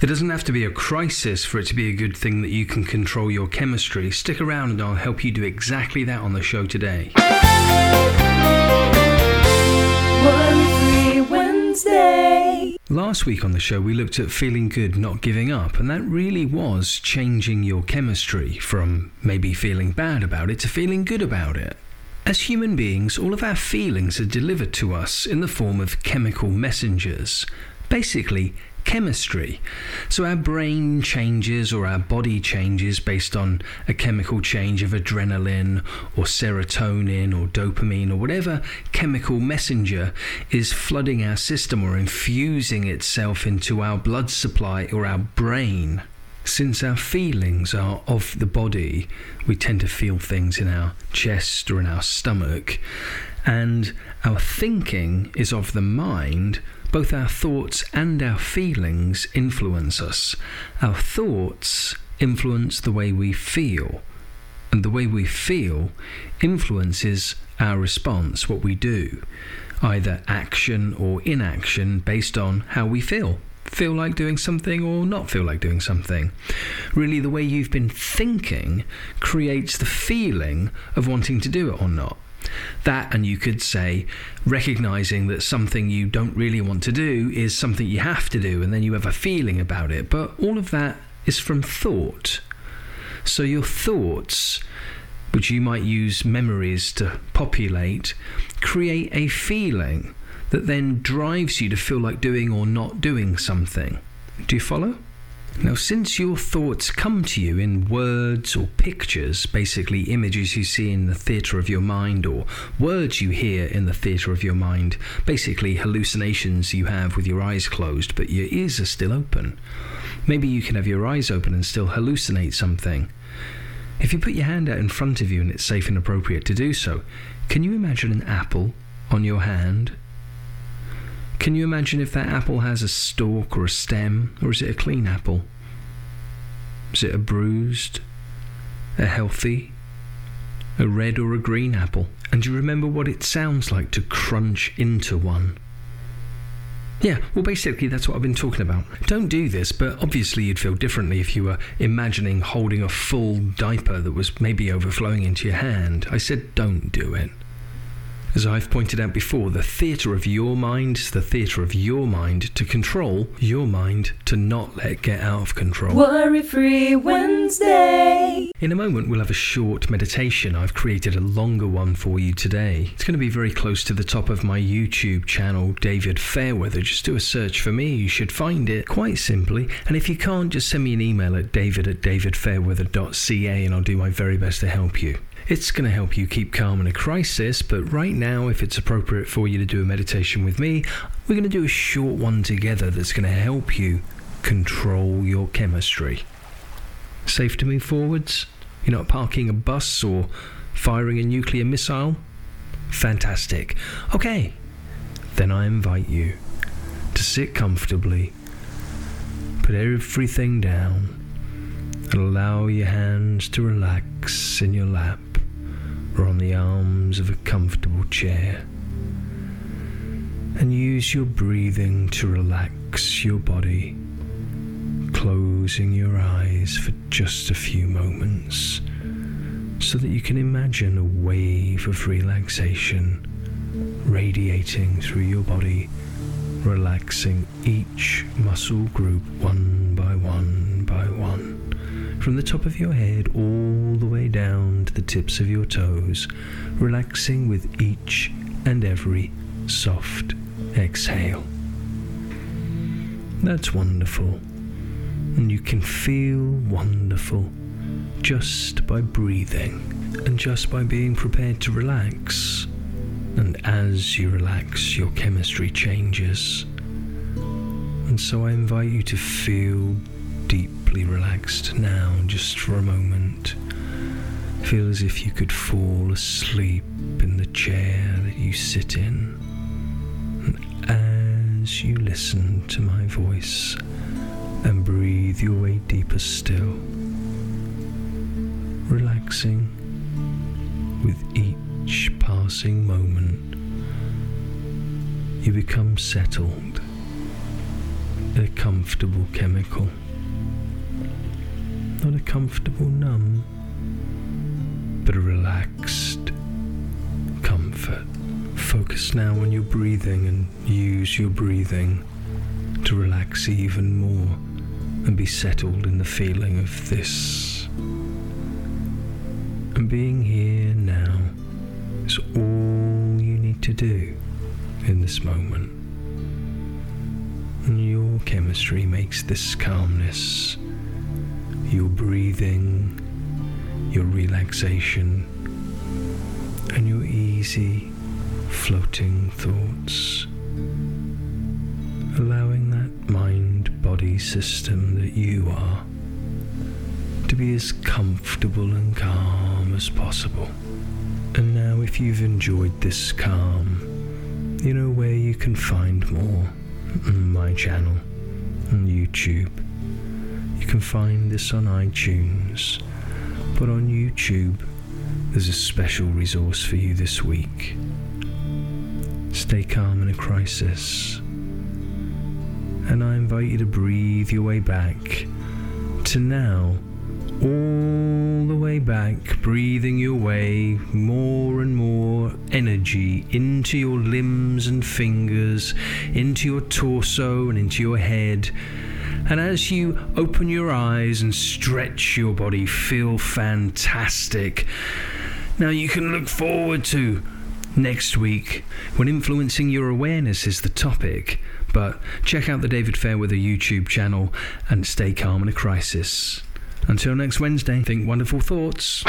It doesn't have to be a crisis for it to be a good thing that you can control your chemistry. Stick around and I'll help you do exactly that on the show today. Worry-free Wednesday. Last week on the show, we looked at feeling good, not giving up, and that really was changing your chemistry from maybe feeling bad about it to feeling good about it. As human beings, all of our feelings are delivered to us in the form of chemical messengers. Basically, chemistry. So our brain changes or our body changes based on a chemical change of adrenaline or serotonin or dopamine or whatever chemical messenger is flooding our system or infusing itself into our blood supply or our brain. Since our feelings are of the body, we tend to feel things in our chest or in our stomach, and our thinking is of the mind both our thoughts and our feelings influence us. Our thoughts influence the way we feel, and the way we feel influences our response, what we do, either action or inaction based on how we feel. Feel like doing something or not feel like doing something. Really, the way you've been thinking creates the feeling of wanting to do it or not. That, and you could say, recognizing that something you don't really want to do is something you have to do, and then you have a feeling about it. But all of that is from thought. So your thoughts, which you might use memories to populate, create a feeling that then drives you to feel like doing or not doing something. Do you follow? Now, since your thoughts come to you in words or pictures, basically images you see in the theatre of your mind or words you hear in the theatre of your mind, basically hallucinations you have with your eyes closed but your ears are still open. Maybe you can have your eyes open and still hallucinate something. If you put your hand out in front of you and it's safe and appropriate to do so, can you imagine an apple on your hand? Can you imagine if that apple has a stalk or a stem, or is it a clean apple? Is it a bruised, a healthy, a red or a green apple? And do you remember what it sounds like to crunch into one? Yeah, well, basically, that's what I've been talking about. Don't do this, but obviously, you'd feel differently if you were imagining holding a full diaper that was maybe overflowing into your hand. I said, don't do it. As I've pointed out before, the theatre of your mind is the theatre of your mind to control your mind to not let get out of control. Worry free Wednesday. In a moment, we'll have a short meditation. I've created a longer one for you today. It's going to be very close to the top of my YouTube channel, David Fairweather. Just do a search for me. You should find it quite simply. And if you can't, just send me an email at david at davidfairweather.ca and I'll do my very best to help you. It's going to help you keep calm in a crisis, but right now, if it's appropriate for you to do a meditation with me, we're going to do a short one together that's going to help you control your chemistry. Safe to move forwards? You're not parking a bus or firing a nuclear missile? Fantastic. Okay, then I invite you to sit comfortably, put everything down, and allow your hands to relax in your lap or on the arms of a comfortable chair. And use your breathing to relax your body, closing your eyes for just a few moments so that you can imagine a wave of relaxation radiating through your body, relaxing each muscle group one by one from the top of your head all the way down to the tips of your toes, relaxing with each and every soft exhale. That's wonderful. And you can feel wonderful just by breathing and just by being prepared to relax. And as you relax, your chemistry changes. And so I invite you to feel deeply relaxed now, just for a moment. Feel as if you could fall asleep in the chair that you sit in. As you listen to my voice and breathe your way deeper still, relaxing with each passing moment, you become settled a comfortable chemical. Not a comfortable numb, but a relaxed comfort. Focus now on your breathing and use your breathing to relax even more and be settled in the feeling of this. And being here now is all you need to do in this moment. Your chemistry makes this calmness, your breathing, your relaxation, and your easy floating thoughts, allowing that mind body system that you are to be as comfortable and calm as possible. And now, if you've enjoyed this calm, you know where you can find more my channel on YouTube. Can find this on iTunes, but on YouTube, there's a special resource for you this week. Stay calm in a crisis. And I invite you to breathe your way back to now all the way back, breathing your way more and more energy into your limbs and fingers, into your torso and into your head. And as you open your eyes and stretch your body, feel fantastic. Now you can look forward to next week when influencing your awareness is the topic. But check out the David Fairweather YouTube channel and stay calm in a crisis. Until next Wednesday, think wonderful thoughts.